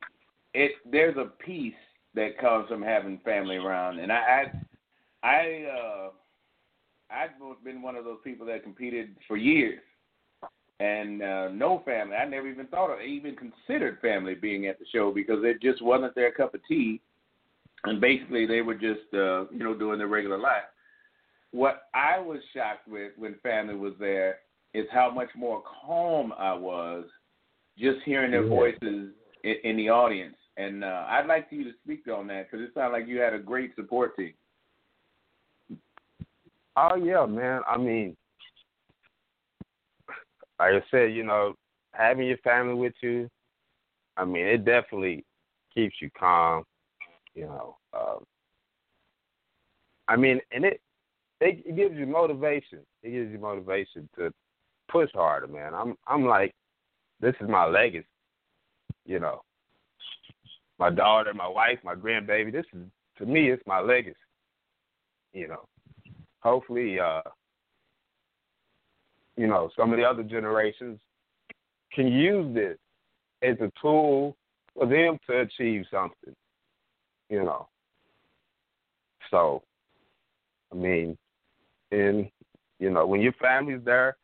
[SPEAKER 4] it there's a peace that comes from having family around. And I I, I uh I've been one of those people that competed for years. And uh, no family. I never even thought of, even considered family being at the show because it just wasn't their cup of tea. And basically, they were just, uh, you know, doing their regular life. What I was shocked with when family was there is how much more calm I was just hearing their voices in, in the audience. And uh, I'd like you to speak on that because it sounded like you had a great support team.
[SPEAKER 3] Oh yeah, man. I mean, like I said, you know, having your family with you, I mean, it definitely keeps you calm. You know, um, I mean, and it, it it gives you motivation. It gives you motivation to push harder, man. I'm I'm like, this is my legacy. You know, my daughter, my wife, my grandbaby. This is to me, it's my legacy. You know, hopefully, uh, you know, some of the other generations can use this as a tool for them to achieve something. You know. So, I mean, and you know, when your family's there,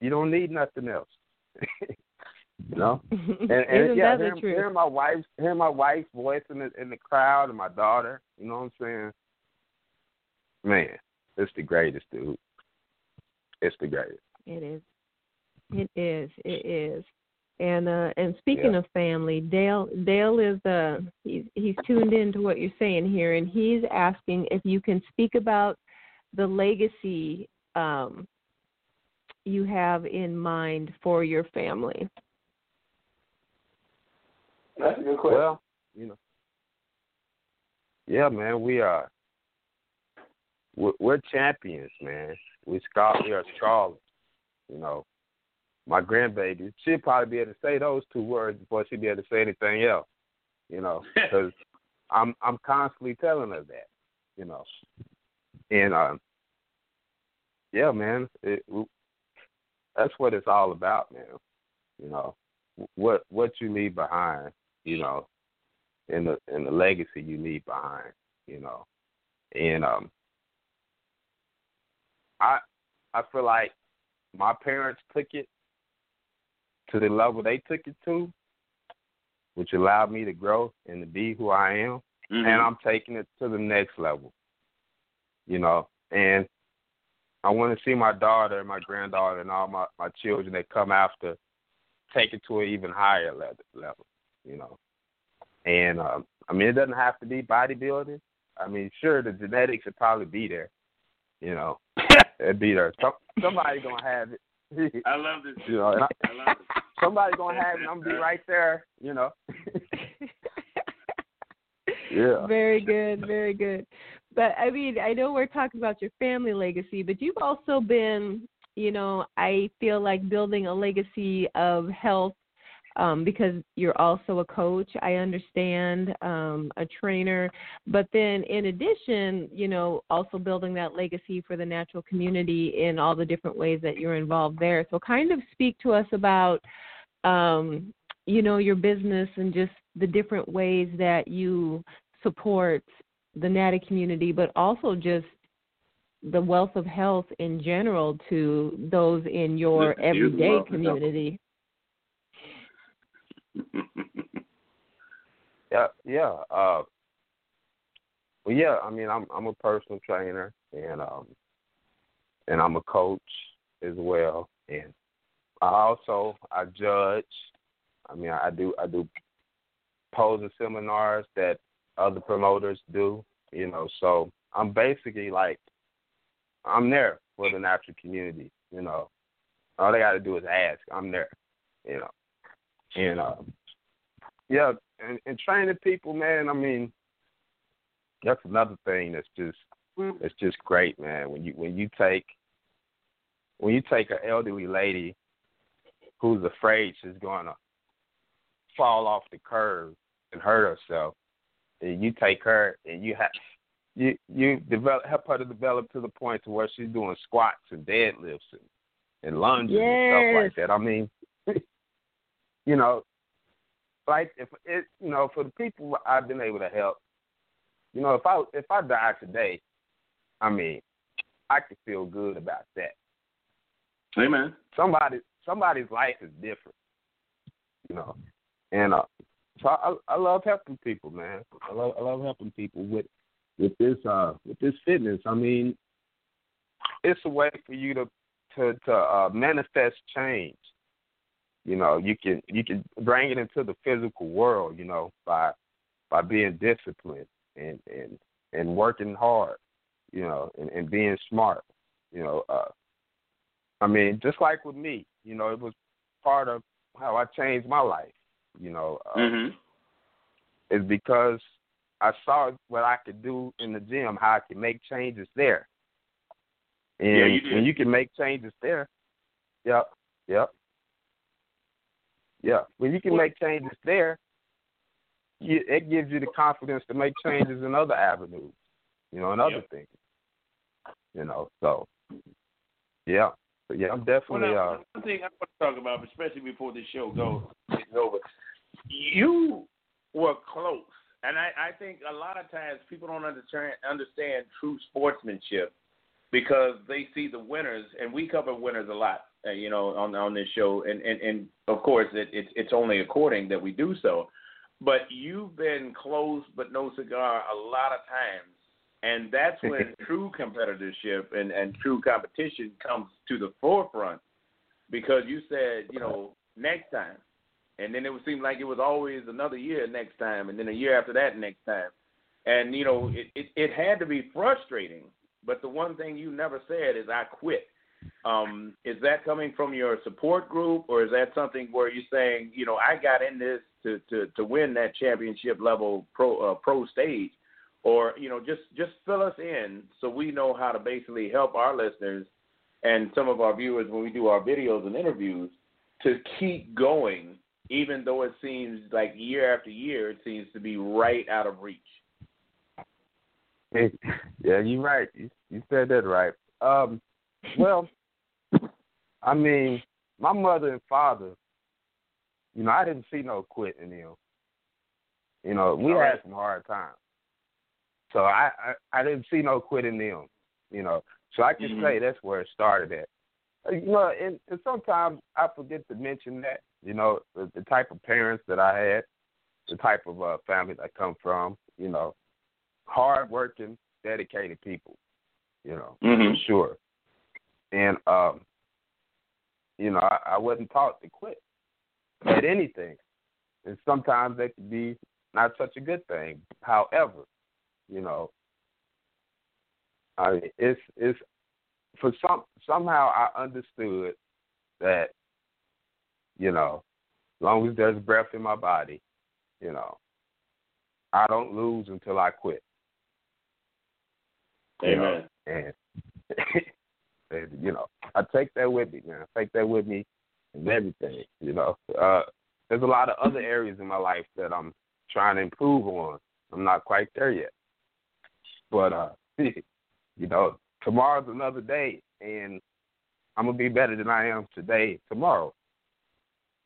[SPEAKER 3] you don't need nothing else. You know. [LAUGHS] And, and yeah, hearing my wife's hearing my wife's voice in the in the crowd and my daughter, you know what I'm saying? Man, it's the greatest, dude. It's the greatest.
[SPEAKER 2] It is. It is. It is. And uh and speaking
[SPEAKER 3] Yeah.
[SPEAKER 2] of family, Dale Dale is uh he's he's tuned in to what you're saying here and he's asking if you can speak about the legacy um you have in mind for your family.
[SPEAKER 4] That's a good question.
[SPEAKER 3] Well, you know. Yeah, man, we are. We're, we're champions, man. We Scott, we are scholars. You know, my grandbaby, she'll probably be able to say those two words before she'd be able to say anything else. You know, [LAUGHS] because I'm I'm constantly telling her that. You know, and um, yeah, man, it, that's what it's all about, man. You know, what what you leave behind. You know, and the and the legacy you leave behind. You know, and um, I I feel like my parents took it to the level they took it to, which allowed me to grow and to be who I am,
[SPEAKER 4] Mm-hmm.
[SPEAKER 3] and I'm taking it to the next level. You know, and I want to see my daughter and my granddaughter and all my my children that come after take it to an even higher level. level you know, and um, I mean it doesn't have to be bodybuilding. I mean, sure, the genetics would probably be there. You know, [COUGHS] it'd be there. Some, somebody gonna have it. [LAUGHS]
[SPEAKER 4] I love this.
[SPEAKER 3] you know, I,
[SPEAKER 4] I love it. [LAUGHS]
[SPEAKER 3] somebody gonna have it. I'm gonna be right there. You know. [LAUGHS] yeah.
[SPEAKER 2] Very good, very good. But I mean, I know we're talking about your family legacy, but you've also been, you know, I feel like building a legacy of health um, because you're also a coach. I understand um, a trainer, but then in addition, you know, also building that legacy for the natural community in all the different ways that you're involved there. So, kind of speak to us about, um, you know, your business and just the different ways that you support the natty community, but also just the wealth of health in general to those in your everyday community. [LAUGHS]
[SPEAKER 3] Yeah, yeah. Uh, well, yeah. I mean, I'm I'm a personal trainer, and um, and I'm a coach as well, and I also I judge. I mean, I do I do posing seminars that other promoters do. You know, so I'm basically like I'm there for the natural community. You know, all they got to do is ask. I'm there. You know, and um, yeah, and, and training people, man. I mean, that's another thing that's just it's just great, man. When you when you take when you take an elderly lady who's afraid she's gonna fall off the curb and hurt herself, and you take her and you have you you develop help her to develop to the point to where she's doing squats and deadlifts and, and lunges
[SPEAKER 2] yes.
[SPEAKER 3] and stuff like that. I mean, [LAUGHS] you know, like if it you know for the people I've been able to help, you know if I if I die today, I mean, I could feel good about that.
[SPEAKER 4] Amen.
[SPEAKER 3] Somebody somebody's life is different, you know, and uh, I, I love helping people, man. I love I love helping people with with this uh with this fitness. I mean, it's a way for you to to to uh, manifest change. You know, you can you can bring it into the physical world. You know, by by being disciplined and and and working hard. You know, and, and being smart. You know, uh, I mean, just like with me, you know, it was part of how I changed my life. You know, uh,
[SPEAKER 4] mm-hmm.
[SPEAKER 3] is because I saw what I could do in the gym, how I could make changes there. And
[SPEAKER 4] yeah, you
[SPEAKER 3] when you can make changes there, yep, yep, yeah. When you can make changes there, it gives you the confidence to make changes in other avenues, you know, and other
[SPEAKER 4] yep.
[SPEAKER 3] things. You know, so yeah. But yeah, I'm definitely.
[SPEAKER 4] Well, now,
[SPEAKER 3] uh,
[SPEAKER 4] one thing I want to talk about, especially before this show goes is over, you were close, and I, I think a lot of times people don't understand understand true sportsmanship because they see the winners, and we cover winners a lot, uh, you know, on on this show, and and and of course it, it it's only according that we do so, but you've been close but no cigar a lot of times and that's [LAUGHS] when true competitorship and, and true competition comes to the forefront because you said, you know, next time. And then it would seem like it was always another year next time, and then a year after that next time. And, you know, it, it, it had to be frustrating. But the one thing you never said is, I quit. Um, is that coming from your support group, or is that something where you're saying, you know, I got in this to, to, to win that championship level pro uh, pro stage, or you know just just fill us in so we know how to basically help our listeners and some of our viewers when we do our videos and interviews to keep going even though it seems like year after year it seems to be right out of reach [LAUGHS]
[SPEAKER 3] yeah you're right you, you said that right um well i mean my mother and father you know i didn't see no quitting in them you know we had some hard times so I, I I didn't see no quitting them, you know. So I can
[SPEAKER 4] Mhm.
[SPEAKER 3] say that's where it started at. Uh, You know, and, and sometimes I forget to mention that. You know, the, the type of parents that I had, the type of uh, family that I come from. You know, hard working, dedicated people. You know,
[SPEAKER 4] Mhm.
[SPEAKER 3] for sure. And um, you know, I, I wasn't taught to quit at anything, and sometimes that could be not such a good thing. However, you know, I mean, it's it's for some somehow I understood that, you know, as long as there's breath in my body, you know, I don't lose until I quit. You know,
[SPEAKER 4] Amen.
[SPEAKER 3] and, [LAUGHS] and you know, I take that with me, man. I take that with me and everything. You know, uh, there's a lot of other areas in my life that I'm trying to improve on. I'm not quite there yet, but uh, [LAUGHS] you know, tomorrow's another day, and I'm gonna be better than I am today, tomorrow.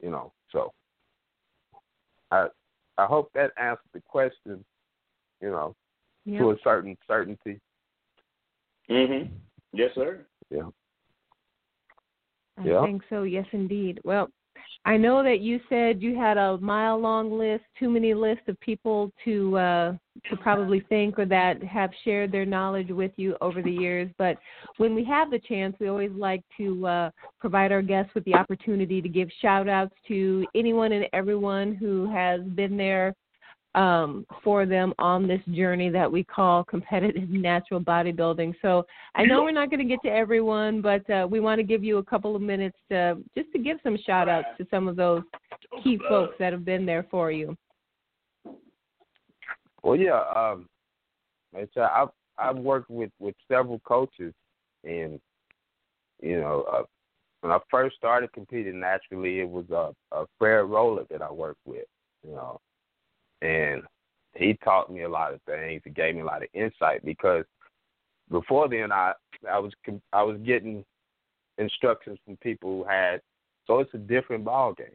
[SPEAKER 3] You know, so I I hope that answers the question. You know,
[SPEAKER 2] Yep.
[SPEAKER 3] to a certain certainty.
[SPEAKER 4] Mhm. Yes, sir.
[SPEAKER 3] Yeah.
[SPEAKER 2] I
[SPEAKER 3] Yeah.
[SPEAKER 2] think so. Yes, indeed. Well, I know that you said you had a mile long list, too many lists of people to uh, to probably thank or that have shared their knowledge with you over the years. But when we have the chance, we always like to uh, provide our guests with the opportunity to give shout outs to anyone and everyone who has been there um, for them on this journey that we call competitive [LAUGHS] natural bodybuilding. So I know we're not going to get to everyone, but uh, we want to give you a couple of minutes to just to give some shout outs to some of those key folks that have been there for you.
[SPEAKER 3] Well, yeah. Um, it's, uh, I I've worked with with several coaches, and you know, uh, when I first started competing naturally, it was a, a Fred Rowland that I worked with, you know, and he taught me a lot of things. He gave me a lot of insight because before then I I was I was getting instructions from people who had so it's a different ball game.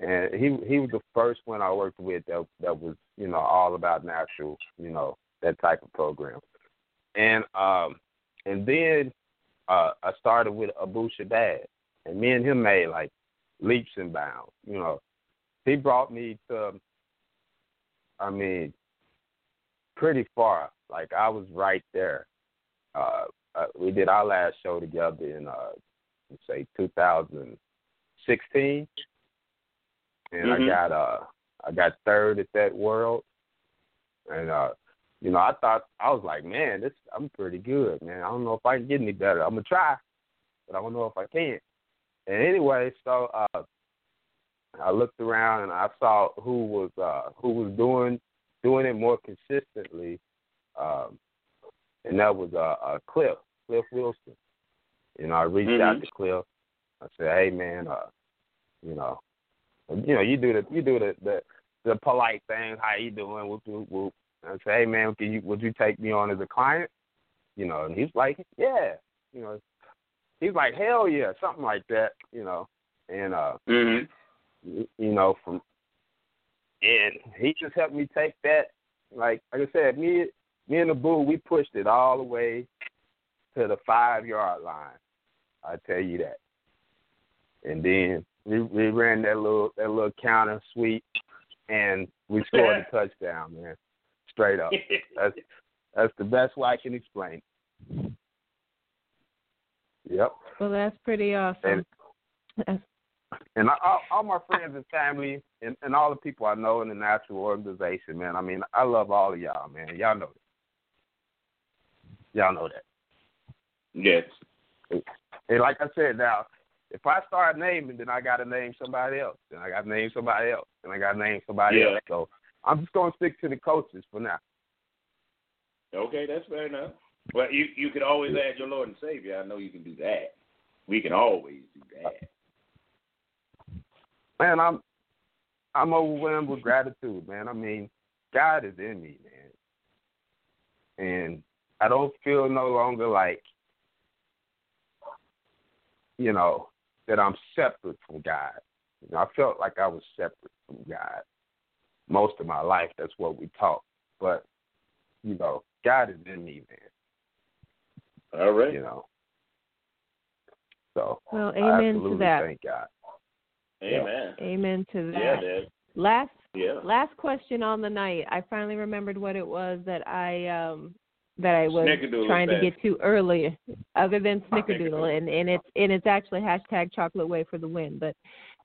[SPEAKER 3] And he he was the first one I worked with that that was you know all about natural you know that type of program, and um and then uh I started with Abu Shadad, and me and him made like leaps and bounds. You know, he brought me to I mean, pretty far. Like I was right there. Uh, uh we did our last show together in uh say 2016, and
[SPEAKER 4] mm-hmm.
[SPEAKER 3] I got uh I got third at that world, and uh you know I thought I was like man this I'm pretty good man I don't know if I can get any better I'm gonna try, but I don't know if I can. And anyway, so uh I looked around and I saw who was uh, who was doing doing it more consistently, um, and that was uh, uh, Cliff Cliff Wilson. You know, I reached
[SPEAKER 4] mm-hmm.
[SPEAKER 3] out to Cliff. I said, "Hey, man, uh, you know, you know, you do the you do the the, the polite thing. How you doing? Whoop whoop whoop." I said, "Hey, man, can you would you take me on as a client?" You know, and he's like, "Yeah." You know, he's like, "Hell yeah," something like that. You know, and uh.
[SPEAKER 4] Mm-hmm
[SPEAKER 3] you know, from and he just helped me take that. Like like I said, me me and the bull, we pushed it all the way to the five yard line. I tell you that. And then we we ran that little that little counter sweep, and we scored a [LAUGHS] touchdown, man. Straight up. That's [LAUGHS] that's the best way I can explain. Yep.
[SPEAKER 2] Well, that's pretty awesome.
[SPEAKER 3] And,
[SPEAKER 2] that's
[SPEAKER 3] and all, all my friends and family and, and all the people I know in the natural organization, man. I mean, I love all of y'all, man. Y'all know that. Y'all know that.
[SPEAKER 4] Yes.
[SPEAKER 3] And like I said, now if I start naming, then I got to name somebody else. Then I got to name somebody else. Then I got to name somebody
[SPEAKER 4] yeah.
[SPEAKER 3] else. So I'm just gonna stick to the coaches for now.
[SPEAKER 4] Okay, that's fair enough. Well, you you could always add your Lord and Savior. I know you can do that. We can always do that
[SPEAKER 3] man, I'm I'm overwhelmed with gratitude, man. I mean, God is in me, man. And I don't feel no longer like, you know, that I'm separate from God. You know, I felt like I was separate from God most of my life. That's what we taught. But, you know, God is in me, man.
[SPEAKER 4] All right.
[SPEAKER 3] You know. So
[SPEAKER 2] well, amen
[SPEAKER 3] to
[SPEAKER 2] that.
[SPEAKER 3] Thank God.
[SPEAKER 4] Amen.
[SPEAKER 2] Amen to that.
[SPEAKER 4] Yeah, Dad.
[SPEAKER 2] Last
[SPEAKER 4] yeah.
[SPEAKER 2] last question on the night. I finally remembered what it was that I um that I was trying to get to earlier, other than Snickerdoodle, and and it's and it's actually hashtag Chocolate Whey for the win, but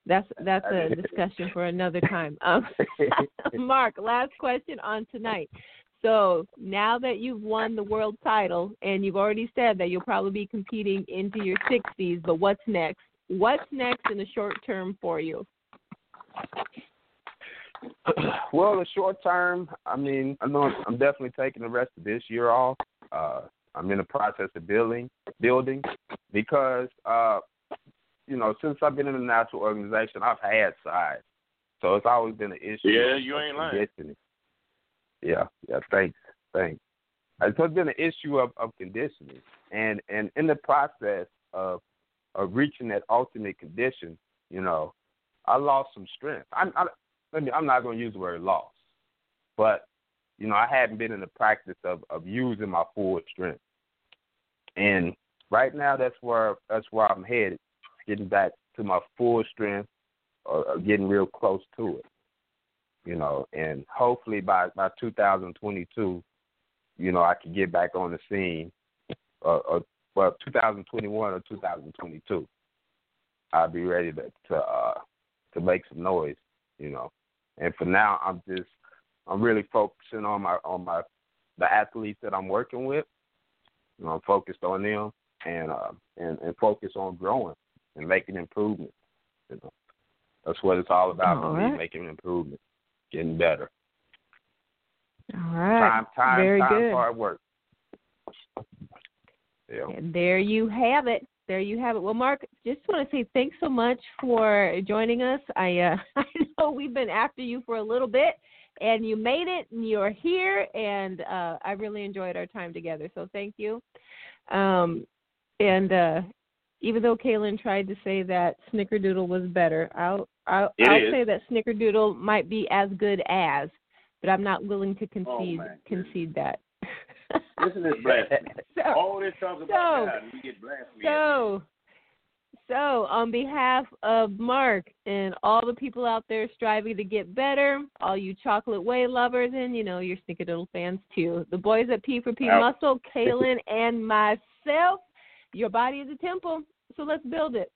[SPEAKER 2] that's that's a [LAUGHS] discussion for another time. Um, [LAUGHS] Mark, last question on tonight. So now that you've won the world title, and you've already said that you'll probably be competing into your 60s, but what's next? What's next in the short term for you? [CLEARS THROAT]
[SPEAKER 3] Well, the short term, I mean, I know I'm definitely taking the rest of this year off. Uh, I'm in the process of building, building, because uh, you know, since I've been in the natural organization, I've had size, so it's always been an issue.
[SPEAKER 4] Yeah, you ain't lying.
[SPEAKER 3] Yeah, yeah. Thanks, thanks. So it's been an issue of, of conditioning, and and in the process of of reaching that ultimate condition, you know, I lost some strength. I, I, let me, I'm not going to use the word loss, but you know, I hadn't been in the practice of of using my full strength, and right now that's where that's where I'm headed, getting back to my full strength, or, or getting real close to it, you know, and hopefully by by 2022, you know, I can get back on the scene, or, or well, 2021 or 2022, I'll be ready to to uh, to make some noise, you know. And for now, I'm just I'm really focusing on my on my the athletes that I'm working with. You know, I'm focused on them and uh, and and focus on growing and making improvements. You know, that's what it's all about
[SPEAKER 2] all
[SPEAKER 3] for
[SPEAKER 2] right.
[SPEAKER 3] me, making improvements, getting better.
[SPEAKER 2] All right.
[SPEAKER 3] Time, time,
[SPEAKER 2] Very
[SPEAKER 3] time,
[SPEAKER 2] good.
[SPEAKER 3] hard work. Yeah.
[SPEAKER 2] And there you have it. There you have it. Well, Mark, just want to say thanks so much for joining us. I uh, [LAUGHS] I know we've been after you for a little bit, and you made it, and you're here, and uh, I really enjoyed our time together. So thank you. Um, and uh, even though Kaelin tried to say that Snickerdoodle was better, I'll I'll, I'll say that Snickerdoodle might be as good as, but I'm not willing to concede
[SPEAKER 4] goodness.
[SPEAKER 2] concede that.
[SPEAKER 4] Listen to this blasphemy. [LAUGHS]
[SPEAKER 2] so,
[SPEAKER 4] All this talks about
[SPEAKER 2] So-
[SPEAKER 4] God, and we get blasphemy.
[SPEAKER 2] so, so on behalf of Mark and all the people out there striving to get better, all you chocolate whey lovers, and you know your Snickerdoodle fans too, the boys at P for P. Muscle, Kaelin, and myself, your body is a temple, so let's build it.